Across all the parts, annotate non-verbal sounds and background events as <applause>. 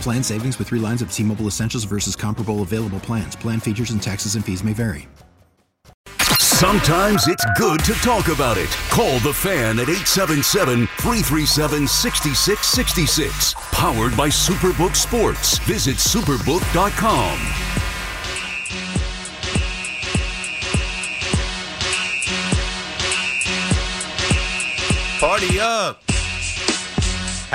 Plan savings with three lines of T Mobile Essentials versus comparable available plans. Plan features and taxes and fees may vary. Sometimes it's good to talk about it. Call the fan at 877 337 6666. Powered by Superbook Sports. Visit superbook.com. Party up.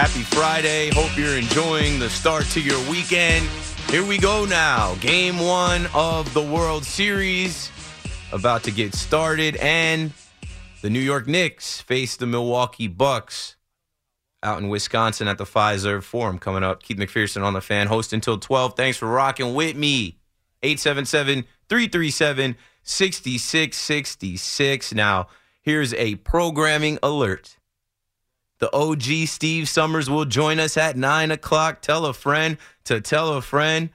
Happy Friday. Hope you're enjoying the start to your weekend. Here we go now. Game one of the World Series about to get started, and the New York Knicks face the Milwaukee Bucks out in Wisconsin at the Fiserv Forum coming up. Keith McPherson on the fan, host until 12. Thanks for rocking with me. 877 337 6666. Now, here's a programming alert. The OG Steve Summers will join us at 9 o'clock. Tell a friend to tell a friend.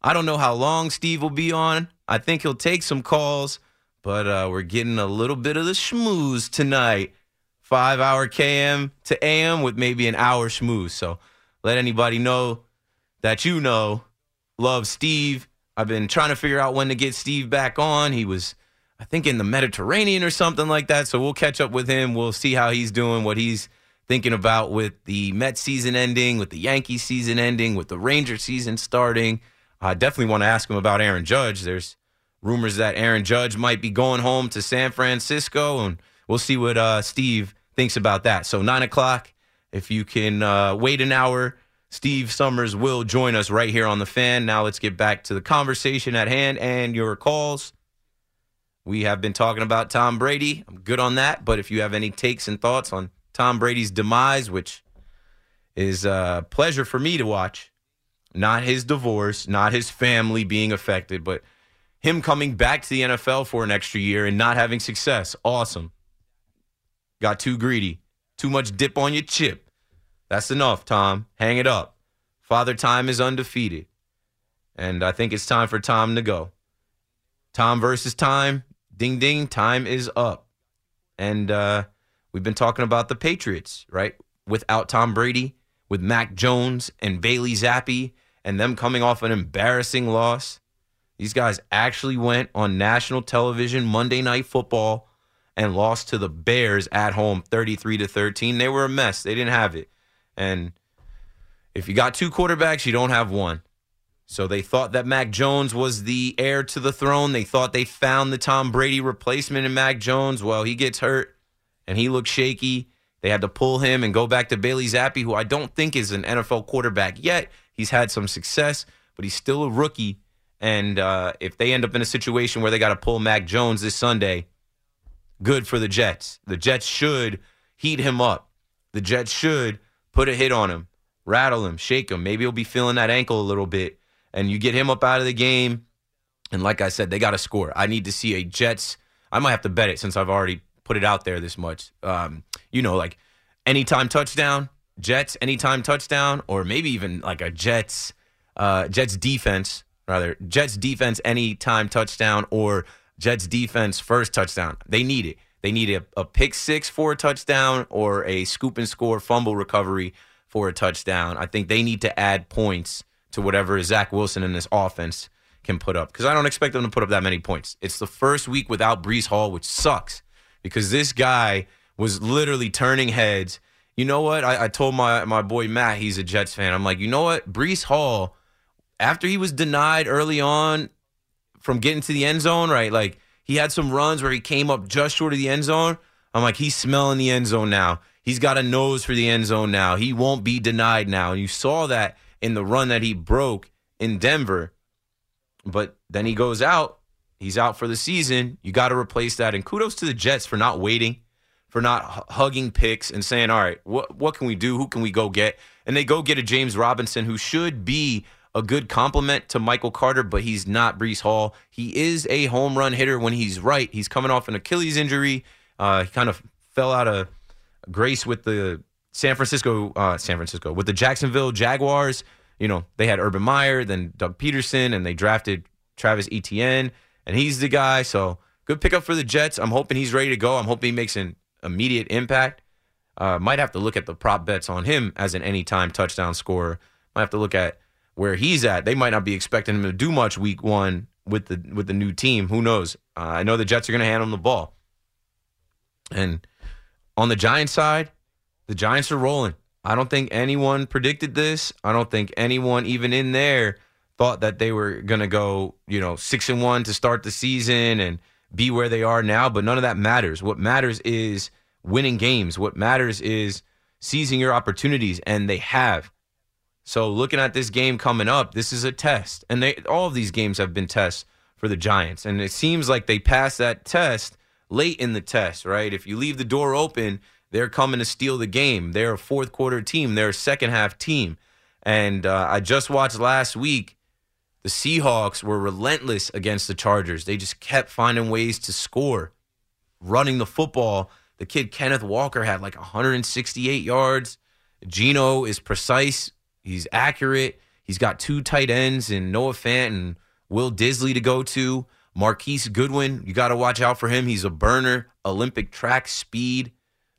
I don't know how long Steve will be on. I think he'll take some calls, but uh, we're getting a little bit of the schmooze tonight. Five hour KM to AM with maybe an hour schmooze. So let anybody know that you know. Love Steve. I've been trying to figure out when to get Steve back on. He was I think in the Mediterranean or something like that. So we'll catch up with him. We'll see how he's doing, what he's thinking about with the Mets season ending, with the Yankees season ending, with the Rangers season starting. I definitely want to ask him about Aaron Judge. There's rumors that Aaron Judge might be going home to San Francisco, and we'll see what uh, Steve thinks about that. So nine o'clock, if you can uh, wait an hour, Steve Summers will join us right here on the fan. Now let's get back to the conversation at hand and your calls. We have been talking about Tom Brady. I'm good on that. But if you have any takes and thoughts on Tom Brady's demise, which is a pleasure for me to watch, not his divorce, not his family being affected, but him coming back to the NFL for an extra year and not having success. Awesome. Got too greedy. Too much dip on your chip. That's enough, Tom. Hang it up. Father Time is undefeated. And I think it's time for Tom to go. Tom versus time. Ding ding, time is up. And uh, we've been talking about the Patriots, right? Without Tom Brady, with Mac Jones and Bailey Zappe, and them coming off an embarrassing loss. These guys actually went on national television Monday Night Football and lost to the Bears at home 33 to 13. They were a mess. They didn't have it. And if you got two quarterbacks, you don't have one. So they thought that Mac Jones was the heir to the throne. They thought they found the Tom Brady replacement in Mac Jones. Well, he gets hurt and he looks shaky. They had to pull him and go back to Bailey Zappe, who I don't think is an NFL quarterback yet. He's had some success, but he's still a rookie. And uh, if they end up in a situation where they got to pull Mac Jones this Sunday, good for the Jets. The Jets should heat him up. The Jets should put a hit on him, rattle him, shake him. Maybe he'll be feeling that ankle a little bit. And you get him up out of the game. And like I said, they got to score. I need to see a Jets. I might have to bet it since I've already put it out there this much. Um, you know, like anytime touchdown, Jets, anytime touchdown, or maybe even like a Jets, uh, Jets defense rather Jets defense anytime touchdown or Jets defense first touchdown. They need it. They need a, a pick six for a touchdown or a scoop and score fumble recovery for a touchdown. I think they need to add points to whatever Zach Wilson in this offense can put up because I don't expect them to put up that many points. It's the first week without Breece Hall, which sucks because this guy was literally turning heads you know what? I, I told my my boy Matt, he's a Jets fan. I'm like, you know what? Breece Hall, after he was denied early on from getting to the end zone, right? Like he had some runs where he came up just short of the end zone. I'm like, he's smelling the end zone now. He's got a nose for the end zone now. He won't be denied now. And you saw that in the run that he broke in Denver. But then he goes out. He's out for the season. You got to replace that. And kudos to the Jets for not waiting, for not hugging picks and saying, all right, what, what can we do? Who can we go get? And they go get a James Robinson who should be a good compliment to Michael Carter, but he's not Breece Hall. He is a home run hitter when he's right. He's coming off an Achilles injury. Uh, he kind of fell out of grace with the San Francisco, uh, San Francisco, with the Jacksonville Jaguars. You know, they had Urban Meyer, then Doug Pederson, and they drafted Travis Etienne, and he's the guy. So good pickup for the Jets. I'm hoping he's ready to go. I'm hoping he makes an immediate impact. Uh, might have to look at the prop bets on him as an anytime touchdown scorer. Might have to look at where he's at. They might not be expecting him to do much week one with the with the new team. Who knows? Uh, I know the Jets are going to hand him the ball. And on the Giants side, the Giants are rolling. I don't think anyone predicted this. I don't think anyone even in there thought that they were going to go, you know, 6 and 1 to start the season and be where they are now, but none of that matters. What matters is winning games. What matters is seizing your opportunities and they have. So looking at this game coming up, this is a test. And they all of these games have been tests for the Giants. And it seems like they passed that test late in the test, right? If you leave the door open, they're coming to steal the game. They're a fourth quarter team. They're a second half team. And uh, I just watched last week. The Seahawks were relentless against the Chargers. They just kept finding ways to score, running the football. The kid Kenneth Walker had like 168 yards. Geno is precise. He's accurate. He's got two tight ends and Noah Fant and Will Dissly to go to. Marquise Goodwin, you got to watch out for him. He's a burner, Olympic track speed.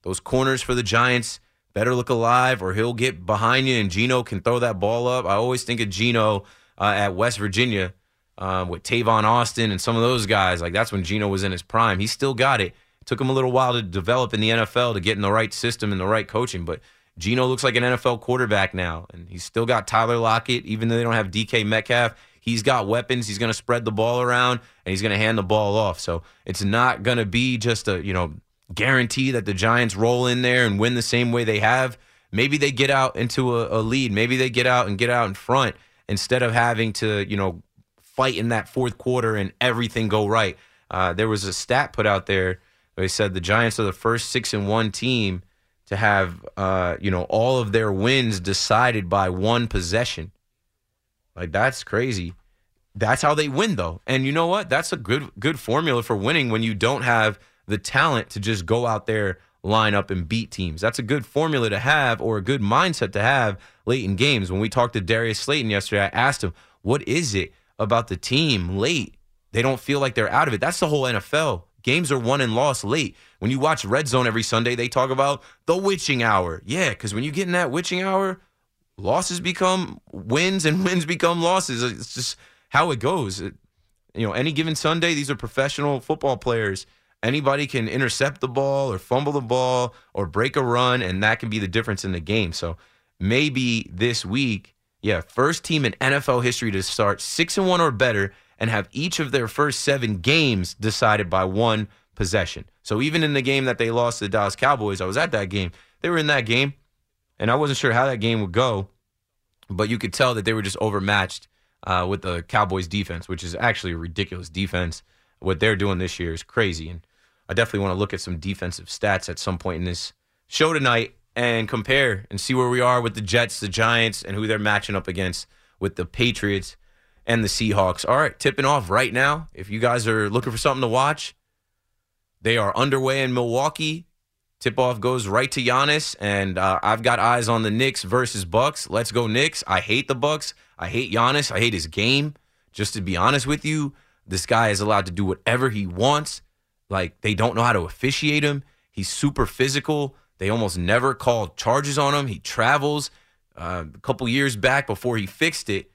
Those corners for the Giants better look alive or he'll get behind you and Geno can throw that ball up. I always think of Geno uh, at West Virginia uh, with Tavon Austin and some of those guys. Like that's when Geno was in his prime. He still got it. It took him a little while to develop in the NFL to get in the right system and the right coaching, but Geno looks like an NFL quarterback now, and he's still got Tyler Lockett, even though they don't have DK Metcalf. He's got weapons. He's going to spread the ball around, and he's going to hand the ball off. So it's not going to be just a you know guarantee that the Giants roll in there and win the same way they have. Maybe they get out into a, a lead. Maybe they get out and get out in front instead of having to you know fight in that fourth quarter and everything go right. Uh, there was a stat put out there. They said the Giants are the first six and one team to have uh, you know all of their wins decided by one possession. Like that's crazy. That's how they win though. And you know what? That's a good good formula for winning when you don't have the talent to just go out there, line up and beat teams. That's a good formula to have or a good mindset to have late in games. When we talked to Darius Slayton yesterday, I asked him, "What is it about the team late? They don't feel like they're out of it." That's the whole NFL. Games are won and lost late. When you watch Red Zone every Sunday, they talk about the witching hour. Yeah, because when you get in that witching hour, losses become wins and <laughs> wins become losses. It's just how it goes. It, you know, any given Sunday, these are professional football players. Anybody can intercept the ball or fumble the ball or break a run, and that can be the difference in the game. So maybe this week, yeah, first team in NFL history to start six and one or better and have each of their first seven games decided by one possession. So even in the game that they lost to the Dallas Cowboys, I was at that game. They were in that game, and I wasn't sure how that game would go, but you could tell that they were just overmatched uh, with the Cowboys defense, which is actually a ridiculous defense. What they're doing this year is crazy, and I definitely want to look at some defensive stats at some point in this show tonight and compare and see where we are with the Jets, the Giants, and who they're matching up against with the Patriots and the Seahawks. All right, tipping off right now. If you guys are looking for something to watch, they are underway in Milwaukee. Tip off goes right to Giannis, and uh, I've got eyes on the Knicks versus Bucks. Let's go Knicks. I hate the Bucks. I hate Giannis. I hate his game. Just to be honest with you, this guy is allowed to do whatever he wants. Like they don't know how to officiate him. He's super physical. They almost never call charges on him. He travels. Uh, a couple years back, before he fixed it,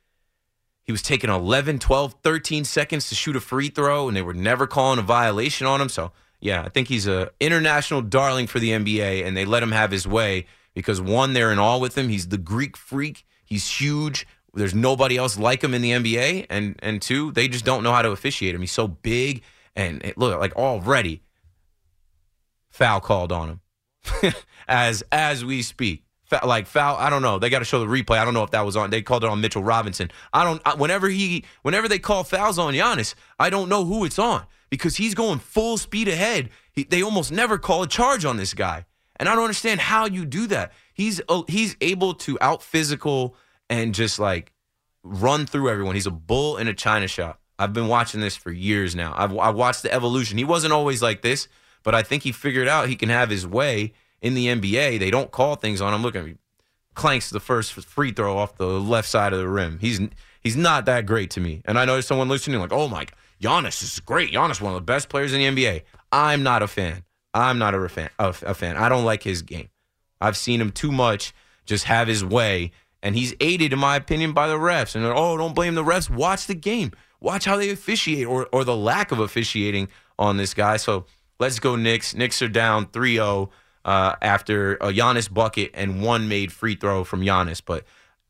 he was taking 11, 12, 13 seconds to shoot a free throw, and they were never calling a violation on him. So, yeah, I think he's a international darling for the NBA, and they let him have his way because one, they're in awe with him. He's the Greek freak. He's huge. There's nobody else like him in the NBA, and and two, they just don't know how to officiate him. He's so big, and it, look like already foul called on him <laughs> as as we speak. Fa- like foul, I don't know. They got to show the replay. I don't know if that was on. They called it on Mitchell Robinson. I don't. I, whenever he, whenever they call fouls on Giannis, I don't know who it's on because he's going full speed ahead. He, they almost never call a charge on this guy, and I don't understand how you do that. He's uh, he's able to out physical and just like run through everyone. He's a bull in a china shop. I've been watching this for years now. I've, I've watched the evolution. He wasn't always like this, but I think he figured out he can have his way in the NBA. They don't call things on him. Look at me, clanks the first free throw off the left side of the rim. He's he's not that great to me. And I know there's someone listening like, oh my, Giannis is great. Giannis one of the best players in the NBA. I'm not a fan. I'm not a fan. A, a fan. I don't like his game. I've seen him too much just have his way and he's aided, in my opinion, by the refs. And oh, don't blame the refs. Watch the game. Watch how they officiate or, or the lack of officiating on this guy. So let's go, Knicks. Knicks are down 3 0 uh, after a Giannis bucket and one made free throw from Giannis. But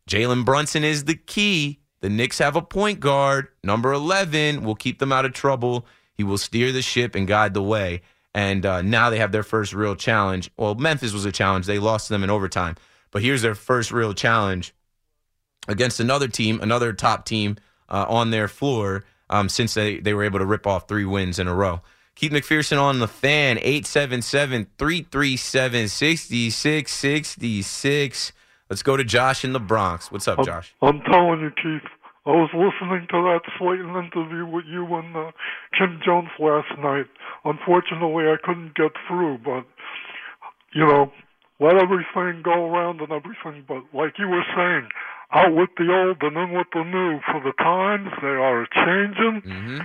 Jalen Brunson is the key. The Knicks have a point guard, number 11, will keep them out of trouble. He will steer the ship and guide the way. And uh, now they have their first real challenge. Well, Memphis was a challenge. They lost to them in overtime. But here's their first real challenge against another team, another top team uh, on their floor um, since they, they were able to rip off three wins in a row. Keith McPherson on the fan, 877 337 6666. Let's go to Josh in the Bronx. What's up, Josh? I'm, I'm telling you, Keith. I was listening to that Slayton interview with you and uh, Kim Jones last night. Unfortunately, I couldn't get through, but, you know, let everything go around and everything. But like you were saying, out with the old and in with the new. For the times, they are changing. Mm-hmm.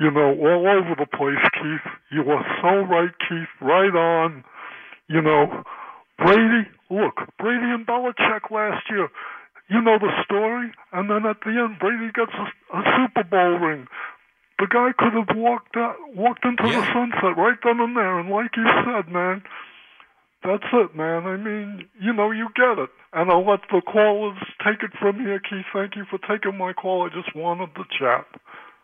You know, all over the place, Keith. You are so right, Keith. Right on. You know, Brady, look, Brady and Belichick last year. You know the story. And then at the end, Brady gets a, a Super Bowl ring. The guy could have walked out, walked into Yeah. the sunset right then and there. And like you said, man, that's it, man. I mean, you know, you get it. And I'll let the callers take it from here, Keith. Thank you for taking my call. I just wanted to chat.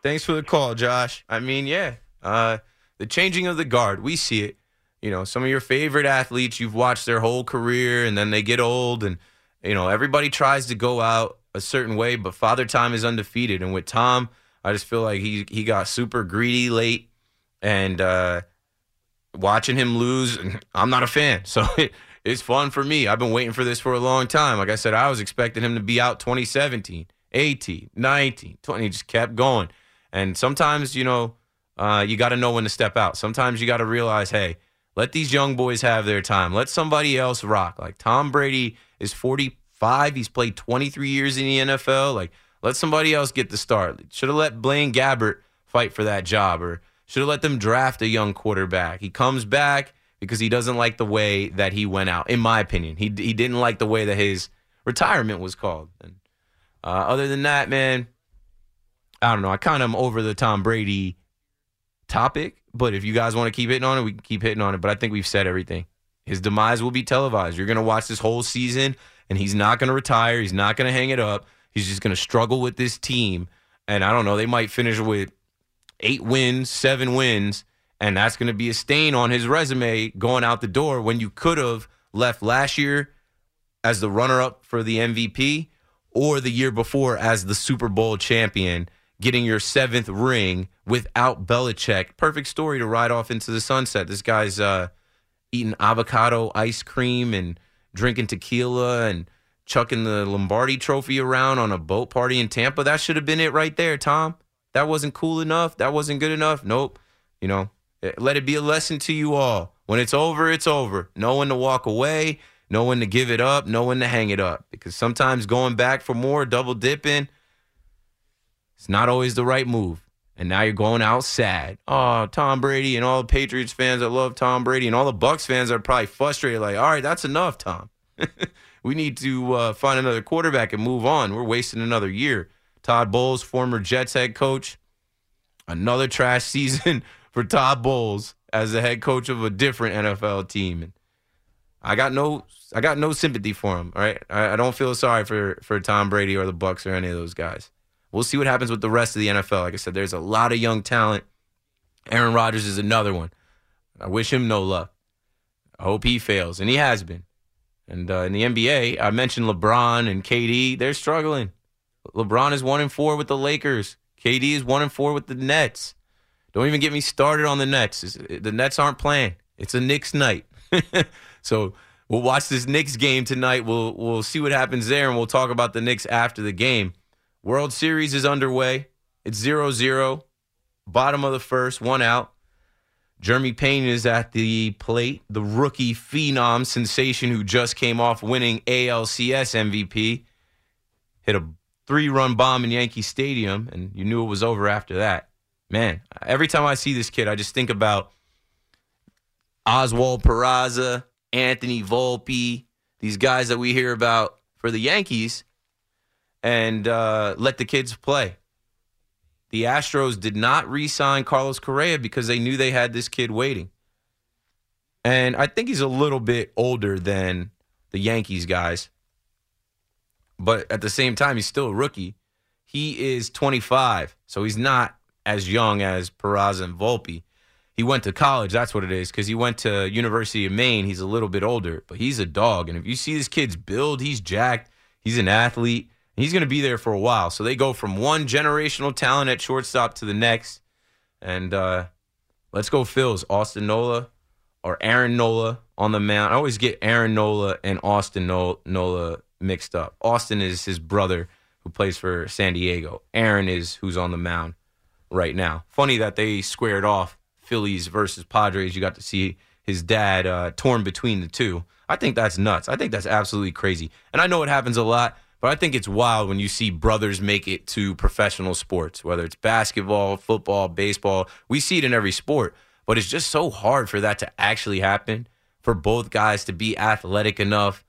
Thanks for the call, Josh. I mean, yeah, uh, the changing of the guard, we see it. You know, some of your favorite athletes you've watched their whole career, and then they get old, and you know everybody tries to go out a certain way, but Father Time is undefeated. And with Tom, I just feel like he he got super greedy late, and uh, watching him lose, I'm not a fan. So <laughs> it, it's fun for me. I've been waiting for this for a long time. Like I said, I was expecting him to be out 2017, 18, 19, 20. He just kept going. And sometimes, you know, uh, you got to know when to step out. Sometimes you got to realize, hey, let these young boys have their time. Let somebody else rock. Like Tom Brady is 45. He's played 23 years in the NFL. Like, let somebody else get the start. Should have let Blaine Gabbert fight for that job or should have let them draft a young quarterback. He comes back because he doesn't like the way that he went out, in my opinion. He, he didn't like the way that his retirement was called. And uh, other than that, man, I don't know. I kind of am over the Tom Brady topic, but if you guys want to keep hitting on it, we can keep hitting on it. But I think we've said everything. His demise will be televised. You're going to watch this whole season, and he's not going to retire. He's not going to hang it up. He's just going to struggle with this team. And I don't know, they might finish with eight wins, seven wins, and that's going to be a stain on his resume going out the door when you could have left last year as the runner up for the MVP or the year before as the Super Bowl champion, getting your seventh ring without Belichick. Perfect story to ride off into the sunset. This guy's uh, eating avocado ice cream and drinking tequila and chucking the Lombardi trophy around on a boat party in Tampa. That should have been it right there, Tom. That wasn't cool enough. That wasn't good enough. Nope. You know, eh, let it be a lesson to you all. When it's over, it's over. Know when to walk away, know when to give it up, know when to hang it up. Because sometimes going back for more, double dipping, it's not always the right move. And now you're going out sad. Oh, Tom Brady and all the Patriots fans that love Tom Brady and all the Bucks fans are probably frustrated. Like, all right, that's enough, Tom. <laughs> we need to uh, find another quarterback and move on. We're wasting another year. Todd Bowles, former Jets head coach, another trash <laughs> season for Todd Bowles as the head coach of a different NFL team. And I got no I got no sympathy for him. All right, I, I don't feel sorry for for Tom Brady or the Bucks or any of those guys. We'll see what happens with the rest of the NFL. Like I said, there's a lot of young talent. Aaron Rodgers is another one. I wish him no luck. I hope he fails, and he has been. And uh, in the NBA, I mentioned LeBron and KD. They're struggling. LeBron is one and four with the Lakers. KD is one and four with the Nets. Don't even get me started on the Nets. The Nets aren't playing. It's a Knicks night. <laughs> so we'll watch this Knicks game tonight. We'll we'll see what happens there, and we'll talk about the Knicks after the game. World Series is underway. It's 0-0. Bottom of the first, one out. Jeremy Peña is at the plate, the rookie phenom sensation who just came off winning ALCS MVP. Hit a three run bomb in Yankee Stadium, and you knew it was over after that. Man, every time I see this kid, I just think about Oswald Peraza, Anthony Volpe, these guys that we hear about for the Yankees, and uh, let the kids play the Astros did not re sign Carlos Correa because they knew they had this kid waiting. And I think he's a little bit older than the Yankees guys. But at the same time, he's still a rookie. He is 25, so he's not as young as Peraza and Volpe. He went to college, that's what it is, because he went to University of Maine. He's a little bit older, but he's a dog. And if you see this kid's build, he's jacked. He's an athlete. He's going to be there for a while. So they go from one generational talent at shortstop to the next. And uh, let's go Phils. Austin Nola or Aaron Nola on the mound. I always get Aaron Nola and Austin Nola mixed up. Austin is his brother who plays for San Diego. Aaron is who's on the mound right now. Funny that they squared off Phillies versus Padres. You got to see his dad uh, torn between the two. I think that's nuts. I think that's absolutely crazy. And I know it happens a lot but I think it's wild when you see brothers make it to professional sports, whether it's basketball, football, baseball. We see it in every sport, but it's just so hard for that to actually happen, for both guys to be athletic enough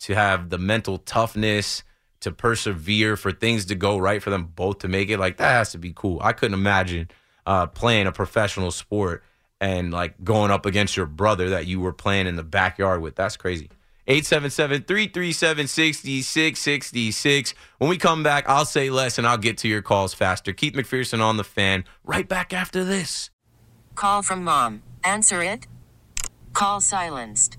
to have the mental toughness to persevere for things to go right for them both to make it. Like that has to be cool. I couldn't imagine uh, playing a professional sport and like going up against your brother that you were playing in the backyard with. That's crazy. 877 337 6666. When we come back, I'll say less and I'll get to your calls faster. Keith McPherson on the fan, right back after this. Call from mom. Answer it. Call silenced.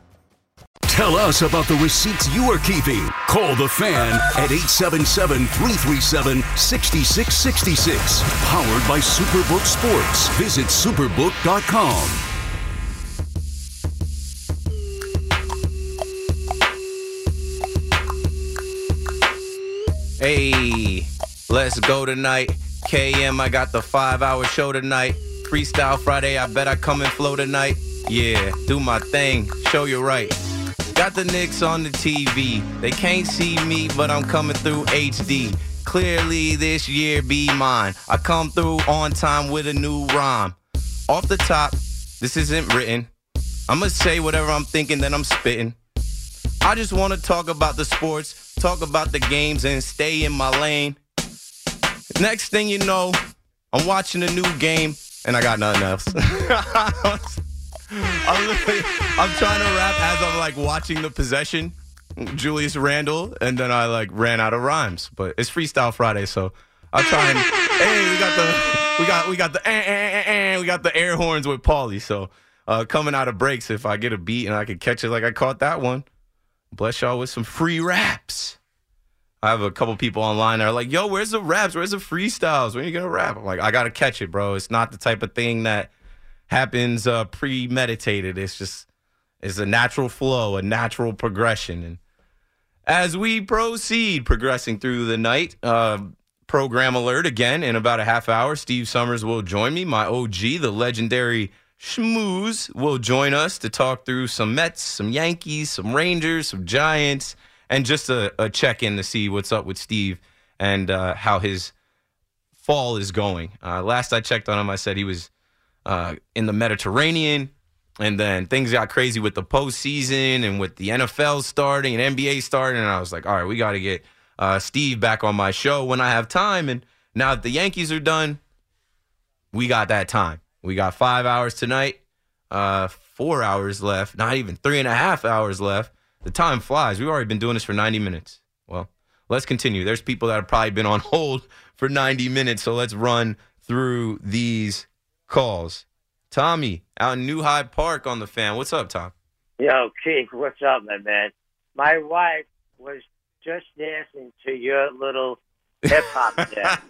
Tell us about the receipts you are keeping. Call the fan at 877 337 6666. Powered by Superbook Sports. Visit superbook.com. Hey, let's go tonight. KM, I got the five hour show tonight. Freestyle Friday, I bet I come and flow tonight. Yeah, do my thing, show you right. Got the Knicks on the TV. They can't see me, but I'm coming through HD. Clearly, this year be mine. I come through on time with a new rhyme. Off the top, this isn't written. I'ma say whatever I'm thinking, then I'm spitting. I just wanna talk about the sports, talk about the games, and stay in my lane. Next thing you know, I'm watching a new game, and I got nothing else. <laughs> I'm, I'm trying to rap as I'm like watching the possession, Julius Randle, and then I like ran out of rhymes. But it's Freestyle Friday, so I'll try and hey, we got the we got we got the eh, eh, eh, we got the air horns with Paulie. So uh, coming out of breaks, if I get a beat and I can catch it like I caught that one, bless y'all with some free raps. I have a couple people online that are like, "Yo, where's the raps? Where's the freestyles? When are you gonna rap?" I'm like, "I gotta catch it, bro. It's not the type of thing that." Happens uh, premeditated. It's just it's a natural flow, a natural progression. And as we proceed progressing through the night, uh, program alert again in about a half hour. Steve Summers will join me. My OG, the legendary Schmooze, will join us to talk through some Mets, some Yankees, some Rangers, some Giants, and just a, a check in to see what's up with Steve and uh, how his fall is going. Uh, last I checked on him, I said he was uh, in the Mediterranean. And then things got crazy with the postseason and with the NFL starting and NBA starting. And I was like, all right, we got to get uh, Steve back on my show when I have time. And now that the Yankees are done, we got that time. We got five hours tonight, uh, four hours left, not even three and a half hours left. The time flies. We've already been doing this for 90 minutes. Well, let's continue. There's people that have probably been on <laughs> hold for 90 minutes. So let's run through these calls. Tommy out in New Hyde Park on the fan. What's up, Tom? Yo, Keith, what's up, my man? My wife was just dancing to your little hip hop <laughs> dance.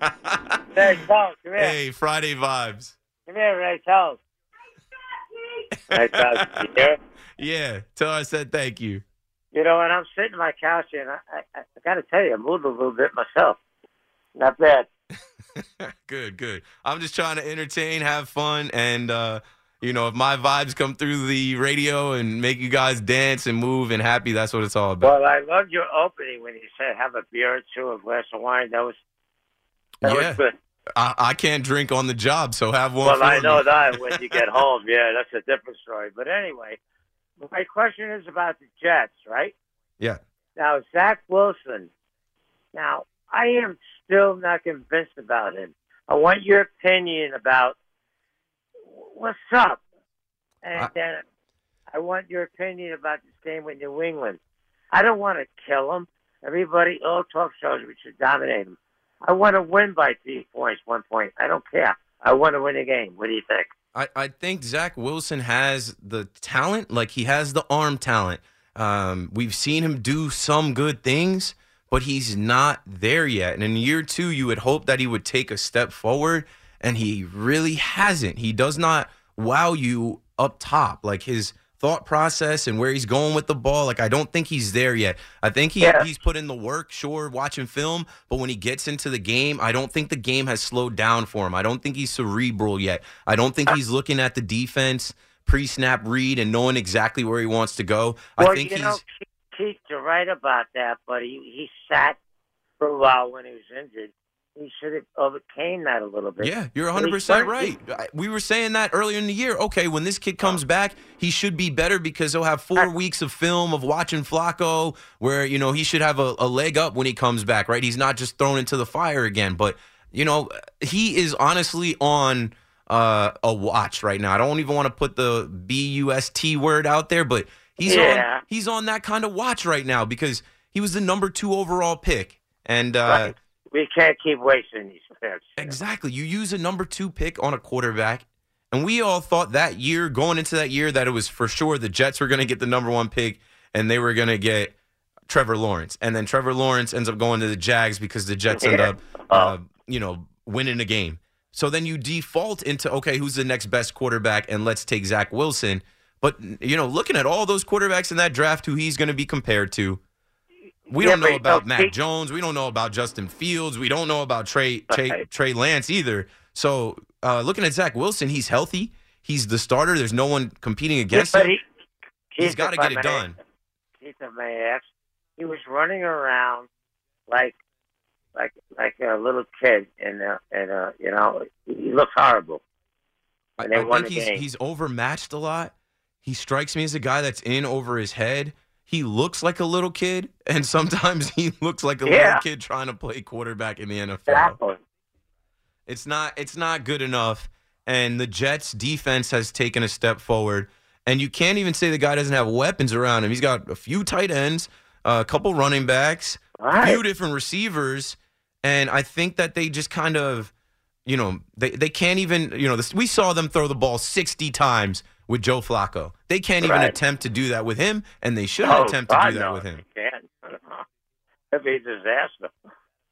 hey, Tom, come here. Hey, Friday vibes. Come here, Ray Charles. Ray Charles, you? Yeah, tell her I said thank you. You know, and I'm sitting on my couch, and I, I, I got to tell you, I moved a little bit myself. Not bad. <laughs> good, good. I'm just trying to entertain, have fun, and uh, you know, if my vibes come through the radio and make you guys dance and move and happy, that's what it's all about. Well, I loved your opening when you said have a beer or two, a glass of wine. That was that yeah. was good. I, I can't drink on the job, so have one. Well, I know me. that when you get <laughs> home. Yeah, that's a different story. But anyway, my question is about the Jets, right? Yeah. Now, Zach Wilson. Now, I am still not convinced about him. I want your opinion about what's up, and I- then I want your opinion about this game with New England. I don't want to kill him. Everybody, all talk shows, we should dominate him. I want to win by three points, one point. I don't care. I want to win a game. What do you think? I, I think Zach Wilson has the talent, like he has the arm talent. Um, we've seen him do some good things, but he's not there yet. And in year two, you would hope that he would take a step forward, and he really hasn't. He does not wow you up top. Like his thought process and where he's going with the ball, like I don't think he's there yet. I think he, Yeah. he's put in the work, sure, watching film, but when he gets into the game, I don't think the game has slowed down for him. I don't think he's cerebral yet. I don't think he's looking at the defense pre-snap read and knowing exactly where he wants to go. well, I think you he's know, Keith, Keith, you're right about that, but he, he sat for a while when he was injured. He should have overcame that a little bit. Yeah, you're 100% right. We were saying that earlier in the year. Okay, when this kid comes back, he should be better because he'll have four weeks of film of watching Flacco where, you know, he should have a, a leg up when he comes back, right? He's not just thrown into the fire again. But, you know, he is honestly on uh, a watch right now. I don't even want to put the B U S T word out there, but he's Yeah. on he's on that kind of watch right now because he was the number two overall pick. And uh, Right. we can't keep wasting these picks. Exactly. You use a number two pick on a quarterback, and we all thought that year, going into that year, that it was for sure the Jets were going to get the number one pick and they were going to get Trevor Lawrence. And then Trevor Lawrence ends up going to the Jags because the Jets end <laughs> up, uh, you know, winning a game. So then you default into, okay, who's the next best quarterback? And let's take Zach Wilson. But, you know, looking at all those quarterbacks in that draft, who he's going to be compared to, we Yeah, don't know about Mac he- Jones. We don't know about Justin Fields. We don't know about Trey Trey. Trey Lance either. So uh, looking at Zach Wilson, he's healthy. He's the starter. There's no one competing against but him. he, He's Keith, got to get it done. If I he was running around like, like, like a little kid, and uh, and uh, you know, he looked horrible. I, I think he's game. he's overmatched a lot. He strikes me as a guy that's in over his head. He looks like a little kid, and sometimes <laughs> he looks like a Yeah. little kid trying to play quarterback in the NFL. Exactly. It's not it's not good enough. And the Jets defense has taken a step forward. And you can't even say the guy doesn't have weapons around him. He's got a few tight ends, a couple running backs, a Right. few different receivers. And I think that they just kind of, you know, they, they can't even, you know, this, we saw them throw the ball 60 times with Joe Flacco. They can't even Right. attempt to do that with him, and they shouldn't Oh, attempt to God, do that no, with him. they can't. <laughs> That'd be a disaster.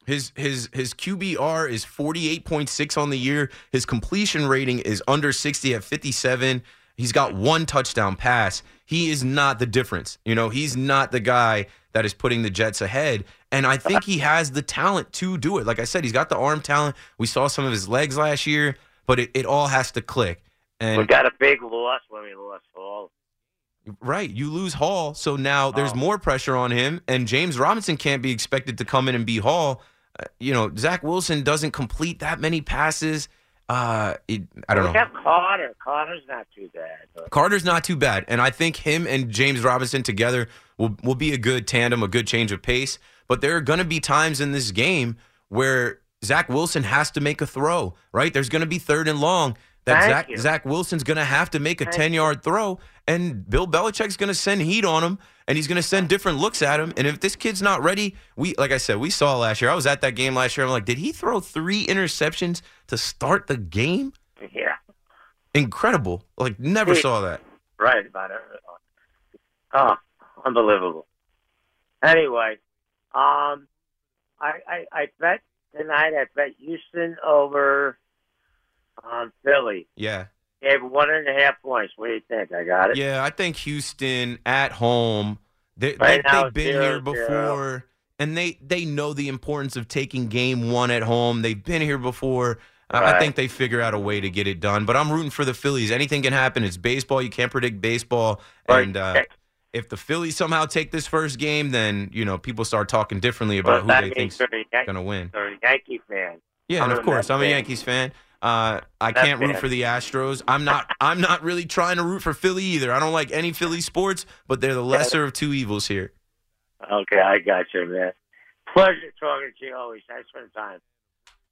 His his his QBR is 48.6 on the year. His completion rating is under 60 at 57. He's got one touchdown pass. He is not the difference. You know, he's not the guy that is putting the Jets ahead. And I think he has the talent to do it. Like I said, he's got the arm talent. We saw some of his legs last year, but it, it all has to click. We got a big loss when we lost Hall. Right. You lose Hall, so now there's Oh. more pressure on him, and James Robinson can't be expected to come in and be Hall. Uh, you know, Zach Wilson doesn't complete that many passes. Uh, it, I don't we know. got Carter. Carter's not too bad. But Carter's not too bad, and I think him and James Robinson together will will be a good tandem, a good change of pace. But there are going to be times in this game where Zach Wilson has to make a throw. Right? There's going to be third and long that Thank Zach you. Zach Wilson's going to have to make a Thank ten yard throw, and Bill Belichick's going to send heat on him, and he's going to send different looks at him. And if this kid's not ready, we like I said, we saw last year. I was at that game last year. I'm like, did he throw three interceptions to start the game? yeah, Incredible! Like never Hey. saw that. right about it. Oh, unbelievable. Anyway, um, I, I I bet tonight. I bet Houston over um, Philly. Yeah. Gave one and a half points. What do you think? I got it. Yeah, I think Houston at home. They, Right they, have been it's here before, zero. and they they know the importance of taking game one at home. They've been here before. Uh, I think they figure out a way to get it done. But I'm rooting for the Phillies. Anything can happen. It's baseball. You can't predict baseball. Right. And uh, if the Phillies somehow take this first game, then you know people start talking differently about Well, who they think's going to win. a Yankee fan. Yeah, and I'm of course, I'm a fan. Yankees fan. Uh, I can't root for the Astros. I'm not. <laughs> I'm not really trying to root for Philly either. I don't like any Philly sports, but they're the lesser of two evils here. Okay, I got you, man. Pleasure talking to you always. Thanks for the time.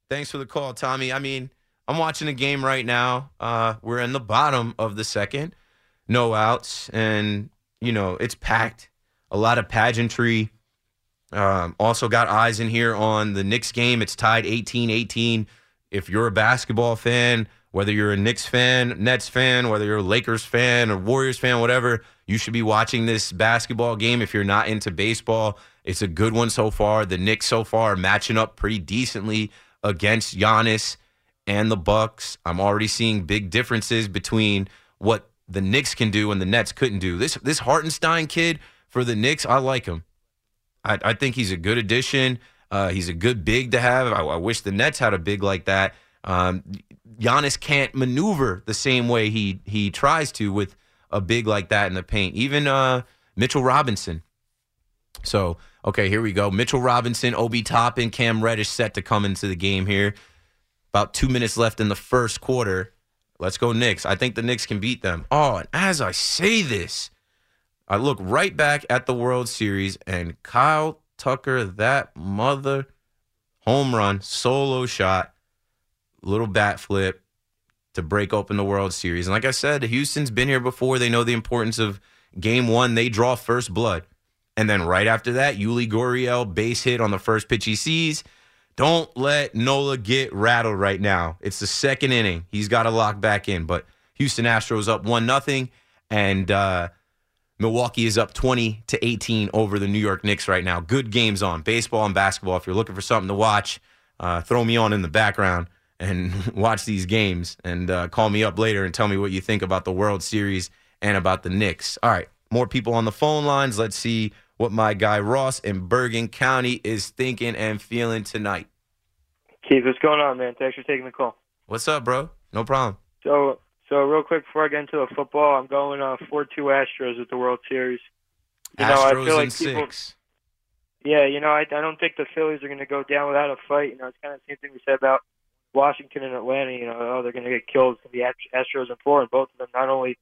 Thanks for the call, Tommy. I mean, I'm watching a game right now. Uh, we're in the bottom of the second, no outs, and you know it's packed. A lot of pageantry. Um, also got eyes in here on the Knicks game. It's tied 18-18. If you're a basketball fan, whether you're a Knicks fan, Nets fan, whether you're a Lakers fan or Warriors fan, whatever, you should be watching this basketball game. If you're not into baseball, it's a good one so far. The Knicks so far are matching up pretty decently against Giannis and the Bucks. I'm already seeing big differences between what the Knicks can do and the Nets couldn't do. This this Hartenstein kid for the Knicks, I like him. I, I think he's a good addition. Uh, he's a good big to have. I, I wish the Nets had a big like that. Um, Giannis can't maneuver the same way he he tries to with a big like that in the paint. Even uh, Mitchell Robinson. So okay, here we go. Mitchell Robinson, Obi Toppin, Cam Reddish set to come into the game here. About two minutes left in the first quarter. Let's go Knicks. I think the Knicks can beat them. Oh, and as I say this, I look right back at the World Series and Kyle Tucker, that mother home run, solo shot, little bat flip to break open the World Series. And like I said, Houston's been here before. They know the importance of game one. They draw first blood. And then right after that, Yuli Gurriel base hit on the first pitch he sees. don't let Nola get rattled right now. It's the second inning. He's got to lock back in. But Houston Astros up one nothing, and uh, Milwaukee is up twenty to eighteen over the New York Knicks right now. Good games on baseball and basketball. If you're looking for something to watch, uh, throw me on in the background and <laughs> watch these games and uh, call me up later and tell me what you think about the World Series and about the Knicks. All right, more people on the phone lines. Let's see what my guy Ross in Bergen County is thinking and feeling tonight. Keith, what's going on, man? Thanks for taking the call. What's up, bro? No problem. So, so real quick before I get into the football, I'm going uh, four-two Astros at the World Series. You Astros know, I feel like people, six. Yeah, you know, I, I don't think the Phillies are going to go down without a fight. You know, it's kind of the same thing we said about Washington and Atlanta. You know, oh, they're going to get killed. It's going to be Astros and four, and both of them not only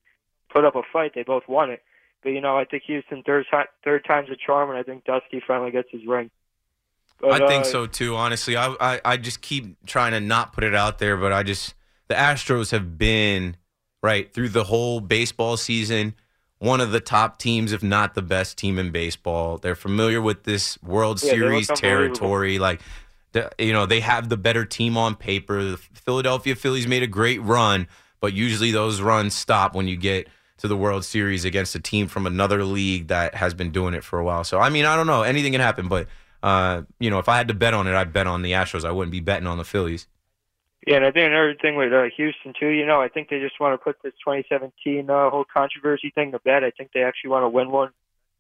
put up a fight, they both won it. But you know, I think Houston third third time's a charm, and I think Dusty finally gets his ring. But, I think uh, so too. Honestly, I, I I just keep trying to not put it out there, but I just the Astros have been right through the whole baseball season one of the top teams, if not the best team in baseball. They're familiar with this World yeah, Series territory. Like, you know, they have the better team on paper. The Philadelphia Phillies made a great run, but usually those runs stop when you get to the World Series against a team from another league that has been doing it for a while. So, I mean, I don't know. Anything can happen, but, uh, you know, if I had to bet on it, I'd bet on the Astros. I wouldn't be betting on the Phillies. Yeah, and I think another thing with uh, Houston too, you know, I think they just want to put this 2017 uh, whole controversy thing to bed. I think they actually want to win one,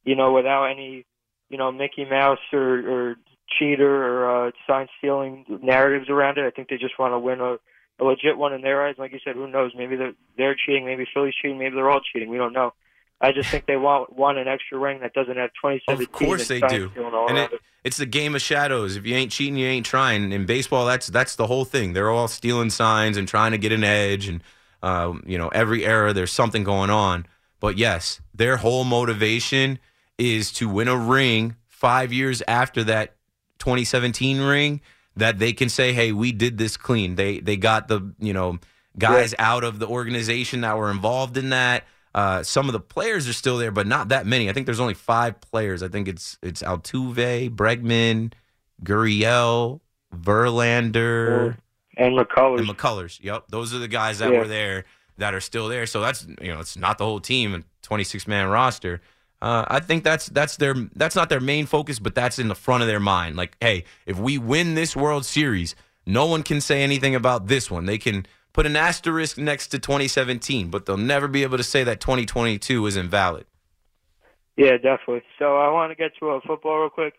you know, without any, you know, Mickey Mouse or, or cheater or uh, sign stealing narratives around it. I think they just want to win a, a legit one in their eyes. Like you said, who knows? Maybe they're, they're cheating. Maybe Philly's cheating. Maybe they're all cheating. We don't know. I just think they want want an extra ring that doesn't have 2017. Of course they do. And it, it's the game of shadows. If you ain't cheating, you ain't trying. In baseball, that's that's the whole thing. They're all stealing signs and trying to get an edge. And uh, you know, every era there's something going on. But yes, their whole motivation is to win a ring five years after that 2017 ring. That they can say, "Hey, we did this clean." They they got the you know guys yeah. out of the organization that were involved in that uh, some of the players are still there, but not that many. I think there's only five players. I think it's it's Altuve, Bregman, Gurriel, Verlander, and McCullers. And McCullers. Yep, those are the guys that yeah. were there that are still there. So that's you know it's not the whole team and 26 man roster. Uh, I think that's that's their that's not their main focus, but that's in the front of their mind. Like, hey, if we win this World Series, no one can say anything about this one. They can put an asterisk next to 2017, but they'll never be able to say that 2022 is invalid. Yeah, definitely. So I want to get to a football real quick.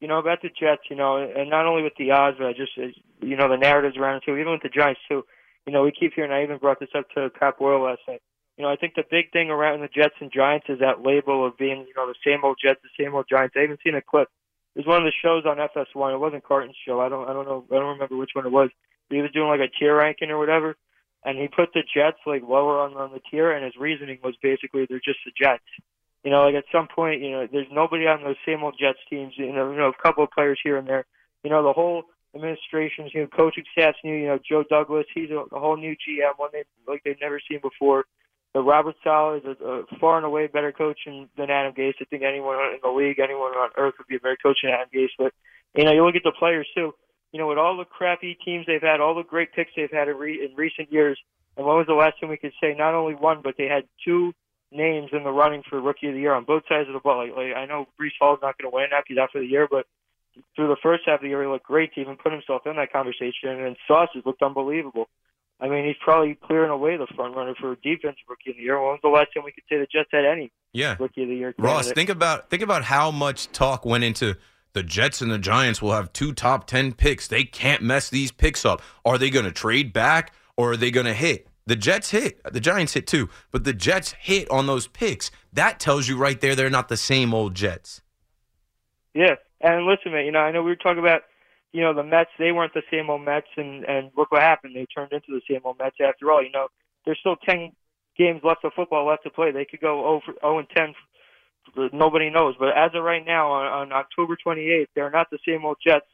You know about the Jets, you know, and not only with the odds, but I just, uh, you know, the narratives around it too. Even with the Giants too. You know, we keep hearing. I even brought this up to Cap Oil last night. You know, I think the big thing around the Jets and Giants is that label of being, you know, the same old Jets, the same old Giants. I even seen a clip. It was one of the shows on FS1. It wasn't Carton's show. I don't, I don't know. I don't remember which one it was he was doing like a tier ranking or whatever, and he put the Jets like lower on on the tier, and his reasoning was basically they're just the Jets. You know, like at some point, you know, there's nobody on those same old Jets teams. You know, you know, a couple of players here and there. You know, the whole administration's, know, coaching staff's new. You know, Joe Douglas, he's a, a whole new GM, one they like they've never seen before. The Robert Saleh is a, a far and away better coach than, than Adam Gase. I think anyone in the league, anyone on earth would be a better coach than Adam Gase. But you know, you look at the players too you know, with all the crappy teams they've had, all the great picks they've had in, re- in recent years, and when was the last time we could say not only one, but they had two names in the running for Rookie of the Year on both sides of the ball? Like, like I know Breece Hall's not going to win after for the year, but through the first half of the year, he looked great to even put himself in that conversation, and Sauce has looked unbelievable. I mean, he's probably clearing away the front runner for defensive rookie of the year. When was the last time we could say the Jets had any yeah. rookie of the year? Ross, think about think about how much talk went into the Jets and the Giants will have two top 10 picks. They can't mess these picks up. Are they going to trade back or are they going to hit? The Jets hit. The Giants hit too. But the Jets hit on those picks. That tells you right there they're not the same old Jets. Yeah. And listen, man, you know, I know we were talking about, you know, the Mets, they weren't the same old Mets. And, and look what happened. They turned into the same old Mets after all. You know, there's still 10 games left of football left to play. They could go 0, 0 and 10 nobody knows. But as of right now, on, on October 28th, they're not the same old Jets.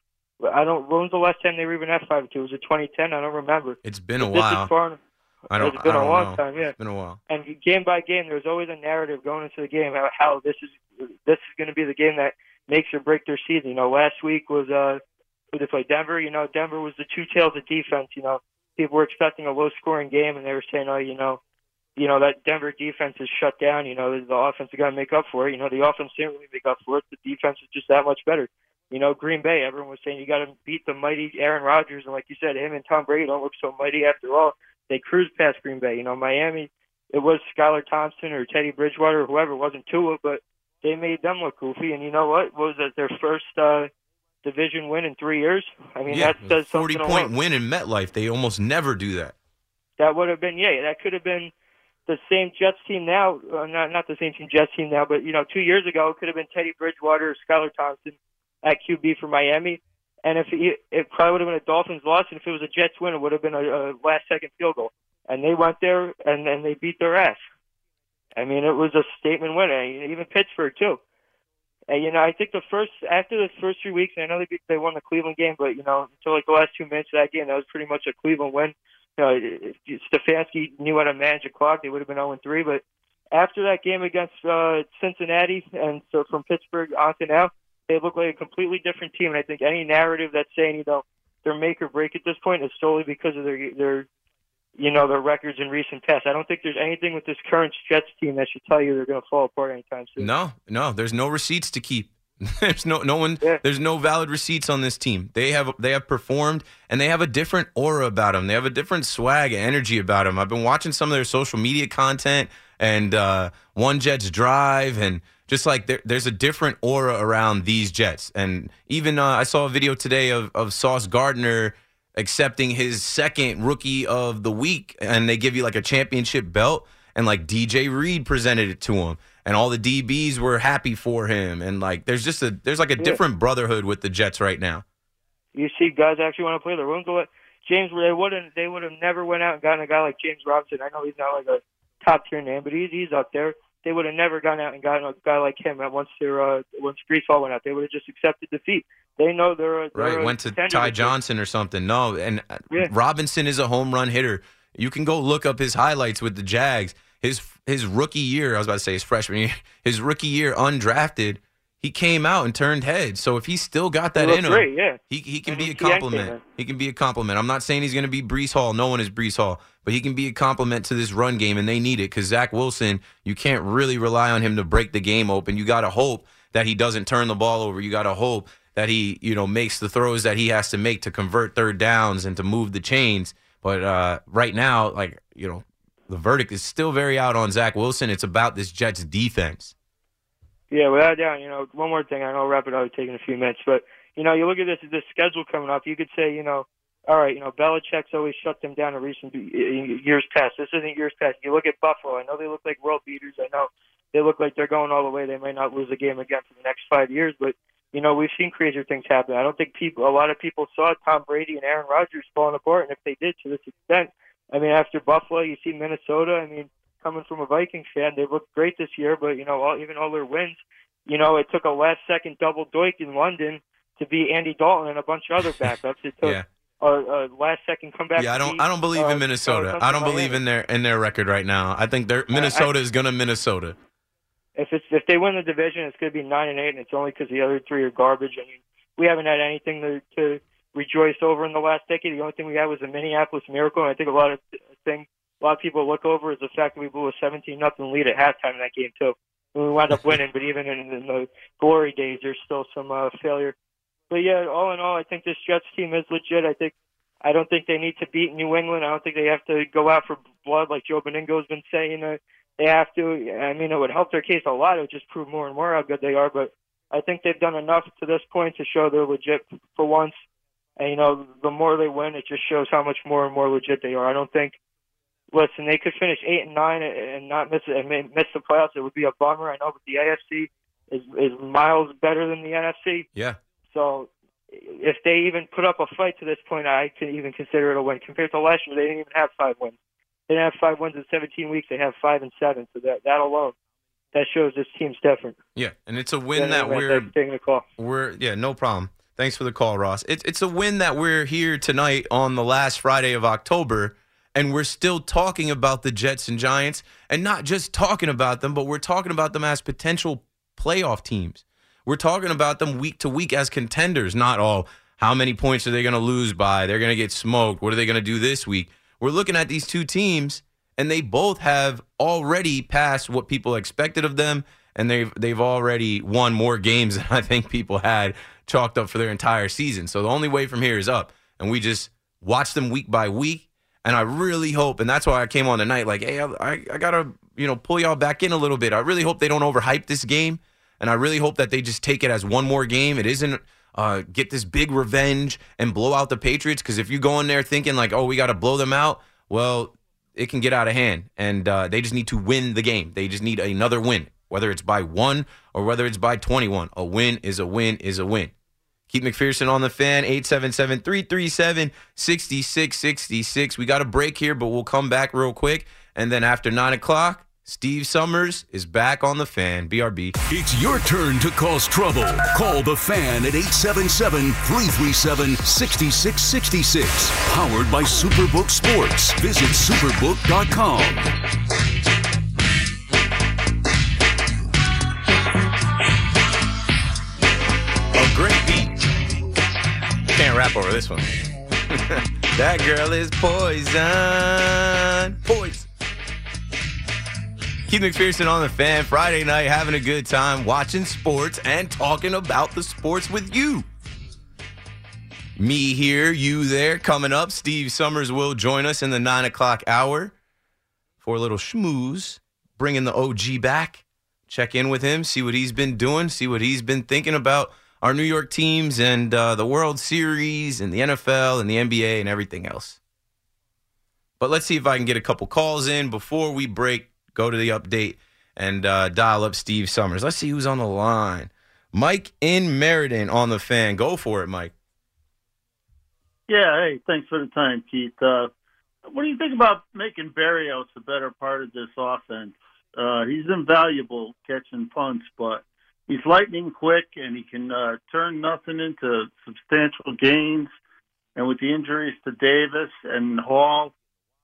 I don't. When was the last time they were even at five two? Was it 2010? I don't remember. It's been a while. Far, I don't. Know. It's been I don't a long know. time. Yeah. It's been a while. And game by game, there's always a narrative going into the game how, how this is this is going to be the game that makes or break their season. You know, last week was uh who they played. Denver, you know, Denver was the two tails of defense. You know, people were expecting a low scoring game, and they were saying, oh, you know, you know that Denver defense is shut down. You know, the offense is going to make up for it. You know, the offense didn't really make up for it. The defense is just that much better. You know, Green Bay, everyone was saying you got to beat the mighty Aaron Rodgers, and like you said, him and Tom Brady don't look so mighty after all. They cruised past Green Bay. You know, Miami, it was Skylar Thompson or Teddy Bridgewater or whoever, it wasn't Tua, but they made them look goofy. And you know what? What was it? Their first uh, division win in three years. I mean, yeah, that says forty something point alone. win in MetLife. They almost never do that. That would have been yeah. That could have been the same Jets team now. Uh, not not the same team Jets team now, but you know, two years ago it could have been Teddy Bridgewater or Skylar Thompson at QB for Miami. And if it, it probably would have been a Dolphins loss, and if it was a Jets win, it would have been a, a last second field goal. And they went there and and they beat their ass. I mean, it was a statement win. And Even Pittsburgh too. And you know, I think the first after the first three weeks, I know they beat- they won the Cleveland game, but you know, until like the last two minutes of that game, that was pretty much a Cleveland win. You if Stefanski knew how to manage a clock, they would have been 0 3. But after that game against uh, Cincinnati, and so from Pittsburgh on to now, they look like a completely different team. And I think any narrative that's saying you know they're make or break at this point is solely because of their their you know their records in recent past. I don't think there's anything with this current Jets team that should tell you they're going to fall apart anytime soon. No, no, there's no receipts to keep. <laughs> there's no no one there's no valid receipts on this team. They have they have performed and they have a different aura about them. They have a different swag and energy about them. I've been watching some of their social media content and uh, One Jets Drive and just like there, there's a different aura around these Jets. And even uh, I saw a video today of of Sauce Gardner accepting his second rookie of the week and they give you like a championship belt and like DJ Reed presented it to him and all the DBs were happy for him and like there's just a there's like a Yeah. different brotherhood with the Jets right now. You see guys actually want to play. They're willing to let James. They wouldn't. They would have never went out and gotten a guy like James Robinson. I know he's not like a top tier name, but he's he's up there. They would have never gone out and gotten a guy like him. At once their uh, once Breece Hall went out, they would have just accepted defeat. They know they're a, they're Right, went to Ty. Johnson or something. No, and uh, Yeah. Robinson is a home run hitter. You can go look up his highlights with the Jags. His his rookie year, I was about to say his freshman year, <laughs> his rookie year undrafted, he came out and turned heads. So if he still got that in him, great, yeah. he he can And be a compliment. He can be a compliment. I'm not saying he's going to be Breece Hall. No one is Breece Hall, but he can be a compliment to this run game, and they need it because Zach Wilson, you can't really rely on him to break the game open. You got to hope that he doesn't turn the ball over. You got to hope that he, you know, makes the throws that he has to make to convert third downs and to move the chains. But uh, right now, like you know, the verdict is still very out on Zach Wilson. It's about this Jets defense. Yeah, without doubt. You know, one more thing. I know it up. Taking a few minutes, but you know, you look at this this schedule coming up. You could say, you know, all right, you know, Belichick's always shut them down in recent years past. This isn't years past. You look at Buffalo. I know they look like world beaters. I know they look like they're going all the way. They might not lose a game again for the next five years, but you know, we've seen crazier things happen. I don't think people, a lot of people saw Tom Brady and Aaron Rodgers falling apart, and if they did to this extent, I mean, after Buffalo, you see Minnesota. I mean, coming from a Vikings fan, they looked great this year, but you know, all, even all their wins, you know, it took a last-second double doink in London to beat Andy Dalton and a bunch of other <laughs> backups. It took Yeah. a, a last-second comeback. Yeah, I don't. beat, I don't believe uh, in Minnesota. uh, I don't believe in their in their record right now. I think they're Minnesota is gonna Minnesota. if it's if they win the division, it's going to be nine and eight, and it's only because the other three are garbage. I mean, we haven't had anything to, to rejoice over in the last decade. The only thing we had was a Minneapolis miracle, and I think a lot of thing a lot of people look over is the fact that we blew a seventeen nothing lead at halftime in that game too. And we wound up <laughs> winning, but even in, in the glory days, there's still some uh, failure. But yeah, all in all, I think this Jets team is legit. I think I don't think they need to beat New England. I don't think they have to go out for blood like Joe Benigno's been saying. Uh, they have to. I mean, it would help their case a lot. It would just prove more and more how good they are. But I think they've done enough to this point to show they're legit for once. And you know, the more they win, it just shows how much more and more legit they are. I don't think. Listen, they could finish eight and nine and not miss it and miss the playoffs. It would be a bummer. I know, but the AFC is is miles better than the NFC. Yeah. So if they even put up a fight to this point, I can even consider it a win. Compared to last year, they didn't even have five wins. They didn't have five wins in 17 weeks. They have five and seven. So that that alone, that shows this team's different. Yeah, and it's a win that we're taking the call. we're yeah, no problem. Thanks for the call, Ross. It's it's a win that we're here tonight on the last Friday of October, and we're still talking about the Jets and Giants, and not just talking about them, but we're talking about them as potential playoff teams. We're talking about them week to week as contenders, not all. How many points are they going to lose by? They're going to get smoked. What are they going to do this week? We're looking at these two teams, and they both have already passed what people expected of them, and they've they've already won more games <laughs> than I think people had chalked up for their entire season. So the only way from here is up, and we just watch them week by week. And I really hope, and that's why I came on tonight. Like, hey, I, I gotta you know pull y'all back in a little bit. I really hope they don't overhype this game, and I really hope that they just take it as one more game. It isn't uh, get this big revenge and blow out the Patriots. Because if you go in there thinking like, oh, we got to blow them out, well, it can get out of hand, and uh, they just need to win the game. They just need another win, whether it's by one or whether it's by 21. A win is a win is a win. Keith McPherson on the fan, 877 337 6666. We got a break here, but we'll come back real quick. And then after 9 o'clock, Steve Summers is back on the fan. BRB. It's your turn to cause trouble. Call the fan at 877 337 6666. Powered by Superbook Sports. Visit superbook.com. great beat. Can't rap over this one. <laughs> that girl is poison. Poison. Keith McPherson on the fan Friday night, having a good time watching sports and talking about the sports with you. Me here, you there. Coming up, Steve Summers will join us in the nine o'clock hour for a little schmooze, bringing the OG back. Check in with him, see what he's been doing, see what he's been thinking about our New York teams and uh, the World Series and the NFL and the NBA and everything else. But let's see if I can get a couple calls in before we break go to the update and uh, dial up Steve Summers. Let's see who's on the line. Mike in Meriden on the fan. Go for it, Mike. Yeah, hey, thanks for the time, Keith. Uh, what do you think about making Berrios a better part of this offense? Uh, he's invaluable catching punts, but he's lightning quick and he can uh, turn nothing into substantial gains. And with the injuries to Davis and Hall,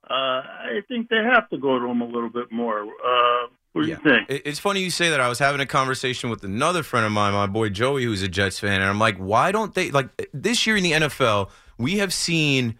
uh, I think they have to go to him a little bit more. Uh, what do Yeah. you think? It's funny you say that. I was having a conversation with another friend of mine, my boy Joey, who's a Jets fan, and I'm like, why don't they like this year in the NFL? We have seen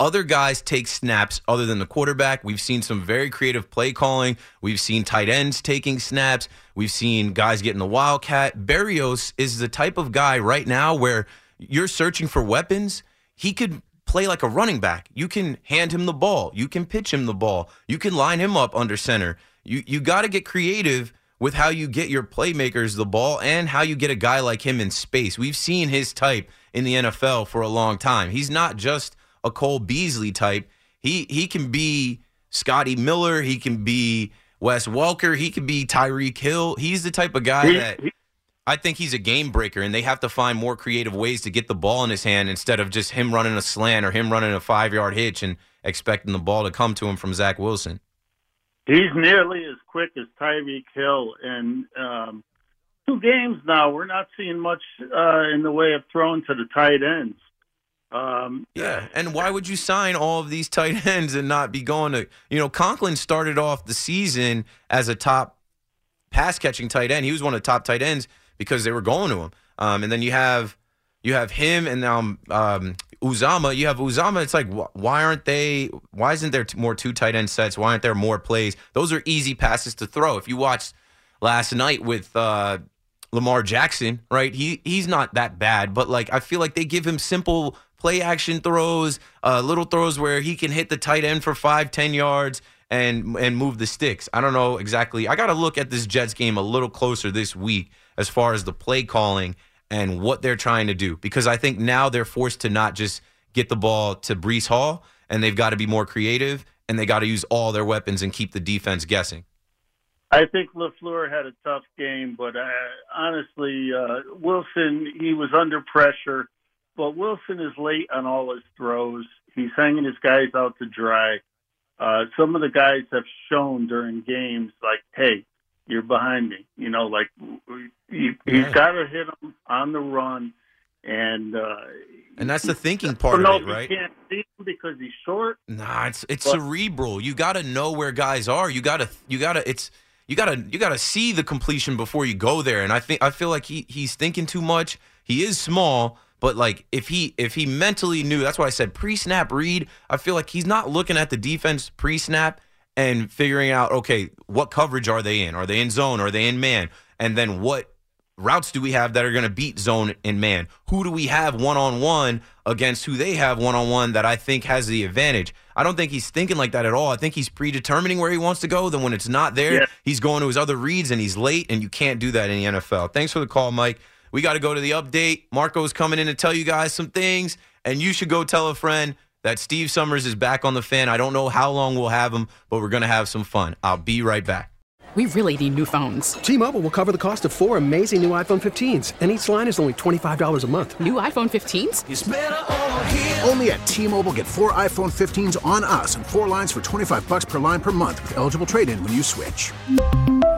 other guys take snaps other than the quarterback. We've seen some very creative play calling. We've seen tight ends taking snaps. We've seen guys getting the wildcat. Berrios is the type of guy right now where you're searching for weapons. He could play like a running back. You can hand him the ball. You can pitch him the ball. You can line him up under center. You you got to get creative with how you get your playmakers the ball and how you get a guy like him in space. We've seen his type in the NFL for a long time. He's not just a Cole Beasley type. He he can be Scotty Miller. He can be Wes Welker. He can be Tyreek Hill. He's the type of guy that I think he's a game breaker, and they have to find more creative ways to get the ball in his hand instead of just him running a slant or him running a five yard hitch and expecting the ball to come to him from Zach Wilson. He's nearly as quick as Tyreek Hill. And um, two games now, we're not seeing much uh, in the way of throwing to the tight ends. Um, Yeah, and why would you sign all of these <laughs> tight ends and not be going to, you know, Conklin started off the season as a top pass catching tight end. He was one of the top tight ends because they were going to him. Um, and then you have you have him and now um, Uzomah. You have Uzomah. It's like wh- why aren't they? Why isn't there t- more two tight end sets? Why aren't there more plays? Those are easy passes to throw. If you watched last night with uh, Lamar Jackson, right? He he's not that bad, but like I feel like they give him simple play action throws, uh, little throws where he can hit the tight end for five, ten yards and and move the sticks. I don't know exactly. I got to look at this Jets game a little closer this week as far as the play calling and what they're trying to do because I think now they're forced to not just get the ball to Breece Hall and they've got to be more creative and they got to use all their weapons and keep the defense guessing. I think Lafleur had a tough game, but uh, honestly, uh, Wilson he was under pressure. But Wilson is late on all his throws. He's hanging his guys out to dry. Uh, some of the guys have shown during games like, "Hey, you're behind me." You know, like he, he's got to hit him on the run, and uh, And that's the thinking part no, of it, right? You can't see him because he's short. Nah, it's it's But- cerebral. You got to know where guys are. You got to you got to it's you got to you got to see the completion before you go there. And I think I feel like he he's thinking too much. He is small, But like if he if he mentally knew, that's why I said pre-snap read. I feel like he's not looking at the defense pre-snap and figuring out okay, what coverage are they in? Are they in zone? Are they in man? And then what routes do we have that are going to beat zone and man? Who do we have one on one against who they have one on one that I think has the advantage? I don't think he's thinking like that at all. I think he's predetermining where he wants to go. Then when it's not there, Yeah. he's going to his other reads and he's late, and you can't do that in the NFL. Thanks for the call, Mike. We got to go to the update. Marco's coming in to tell you guys some things, and you should go tell a friend that Steve Summers is back on the fan. I don't know how long we'll have him, but we're going to have some fun. I'll be right back. We really need new phones. T-Mobile will cover the cost of four amazing new iPhone 15s, and each line is only $25 a month. New iPhone 15s? Only at T-Mobile get four iPhone 15s on us and four lines for 25 bucks per line per month with eligible trade-in when you switch.